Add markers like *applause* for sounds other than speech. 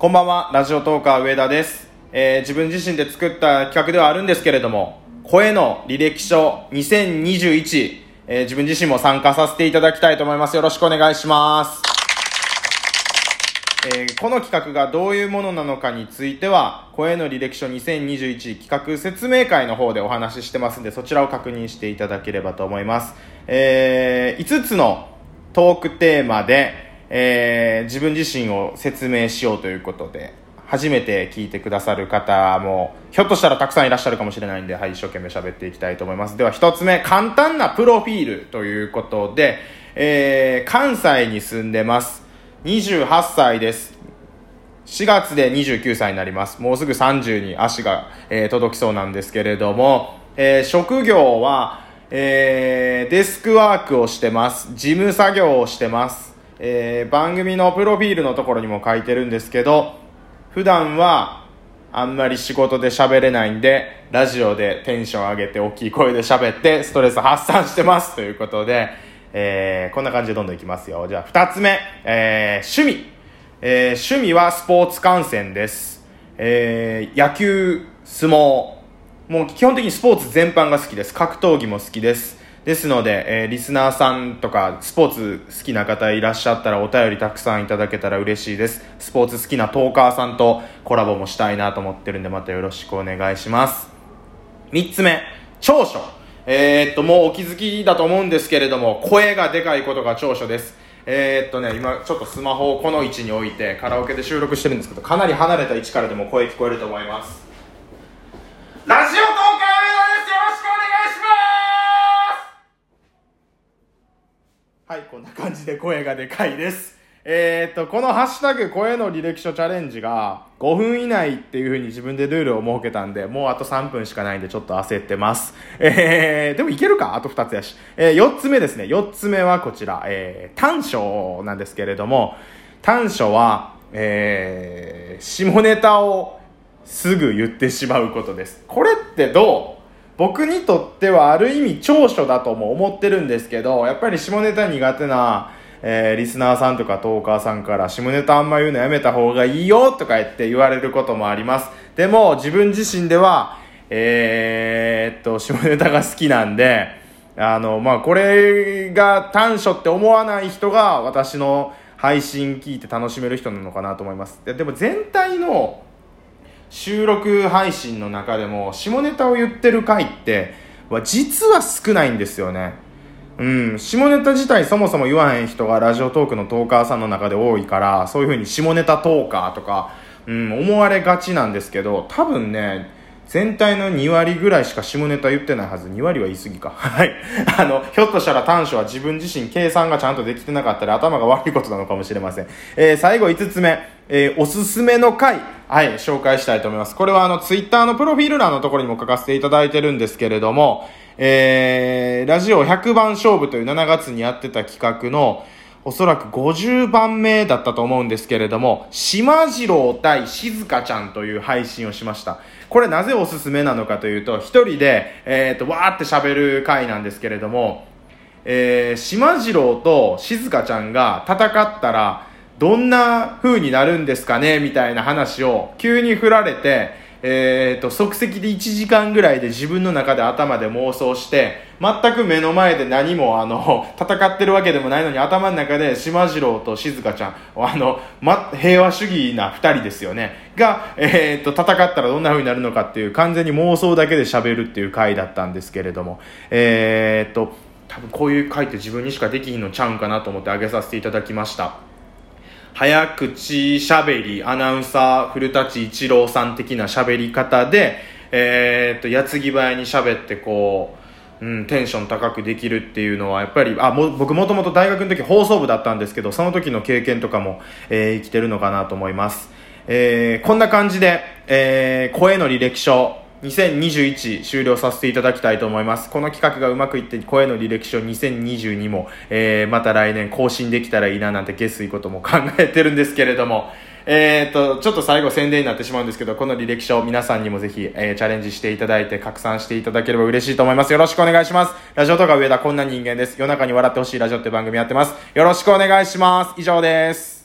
こんばんは、ラジオトーカー上田です。えー自分自身で作った企画ではあるんですけれども、声の履歴書2021、えー自分自身も参加させていただきたいと思います。よろしくお願いします。えーこの企画がどういうものなのかについては、声の履歴書2021企画説明会の方でお話ししてますんで、そちらを確認していただければと思います。えー5つのトークテーマで、えー自分自身を説明しようということで、初めて聞いてくださる方も、ひょっとしたらたくさんいらっしゃるかもしれないんで、はい、一生懸命喋っていきたいと思います。では一つ目、簡単なプロフィールということで、えー関西に住んでます。28歳です。4月で29歳になります。もうすぐ30に足が、えー届きそうなんですけれども、えー職業は、えーデスクワークをしてます。事務作業をしてます。えー番組のプロフィールのところにも書いてるんですけど、普段はあんまり仕事で喋れないんで、ラジオでテンション上げて大きい声で喋ってストレス発散してますということで、えーこんな感じでどんどんいきますよ。じゃあ二つ目、えー趣味。えー趣味はスポーツ観戦です。えー野球、相撲。もう基本的にスポーツ全般が好きです。格闘技も好きです。ですので、えーリスナーさんとか、スポーツ好きな方いらっしゃったらお便りたくさんいただけたら嬉しいです。スポーツ好きなトーカーさんとコラボもしたいなと思ってるんで、またよろしくお願いします。三つ目、長所。えーっと、もうお気づきだと思うんですけれども、声がでかいことが長所です。えーっとね、今ちょっとスマホをこの位置に置いてカラオケで収録してるんですけど、かなり離れた位置からでも声聞こえると思います。こんな感じで声がでかいです。えー、っと、このハッシュタグ声の履歴書チャレンジが5分以内っていう風に自分でルールを設けたんで、もうあと3分しかないんでちょっと焦ってます。えー、でもいけるか？あと2つやし。えー、4つ目ですね。4つ目はこちら、えー、短所なんですけれども、短所は、えー、下ネタをすぐ言ってしまうことです。これってどう？僕にとってはある意味長所だとも思ってるんですけど、やっぱり下ネタ苦手な、えーリスナーさんとかトーカーさんから下ネタあんま言うのやめた方がいいよとか言って言われることもあります。でも自分自身では、えーっと、下ネタが好きなんで、あの、まあ、これが短所って思わない人が私の配信聞いて楽しめる人なのかなと思います。ででも全体の収録配信の中でも下ネタを言ってる回っては実は少ないんですよね。うん下ネタ自体そもそも言わへん人がラジオトークのトーカーさんの中で多いからそういう風に下ネタトーカーとか、うん、思われがちなんですけど多分ね全体の2割ぐらいしか下ネタ言ってないはず。2割は言い過ぎか。*laughs* はい。あのひょっとしたら短所は自分自身計算がちゃんとできてなかったり頭が悪いことなのかもしれません、えー最後5つ目、えーおすすめの回はい紹介したいと思いますこれはあのツイッターのプロフィール欄のところにも書かせていただいてるんですけれどもえーラジオ100番勝負という7月にやってた企画のおそらく50番目だったと思うんですけれども、島次郎対静香ちゃんという配信をしました。これなぜおすすめなのかというと、一人で、えっ、と、わーって喋る回なんですけれども、えー、島次郎と静香ちゃんが戦ったら、どんな風になるんですかねみたいな話を急に振られて、えー、と即席で1時間ぐらいで自分の中で頭で妄想して全く目の前で何もあの *laughs* 戦ってるわけでもないのに頭の中で島次郎と静香ちゃんあの、ま、平和主義な2人ですよねが、えー、と戦ったらどんな風になるのかっていう完全に妄想だけで喋るっていう回だったんですけれどもえー、と多分こういう回って自分にしかできひんのちゃうんかなと思ってあげさせていただきました。早口しゃべりアナウンサー古舘一郎さん的な喋り方で、えー、っと矢継ぎ早に喋ってこう、うん、テンション高くできるっていうのはやっぱりあも僕もともと大学の時放送部だったんですけどその時の経験とかも、えー生きてるのかなと思います、えーこんな感じで、えー声の履歴書2021終了させていただきたいと思います。この企画がうまくいって声の履歴書2022も、えーまた来年更新できたらいいななんて下水ことも考えてるんですけれども、えー、と、ちょっと最後宣伝になってしまうんですけど、この履歴書皆さんにもぜひ、えーチャレンジしていただいて拡散していただければ嬉しいと思います。よろしくお願いします。ラジオとか上田こんな人間です。夜中に笑ってほしいラジオって番組やってます。よろしくお願いします。以上です。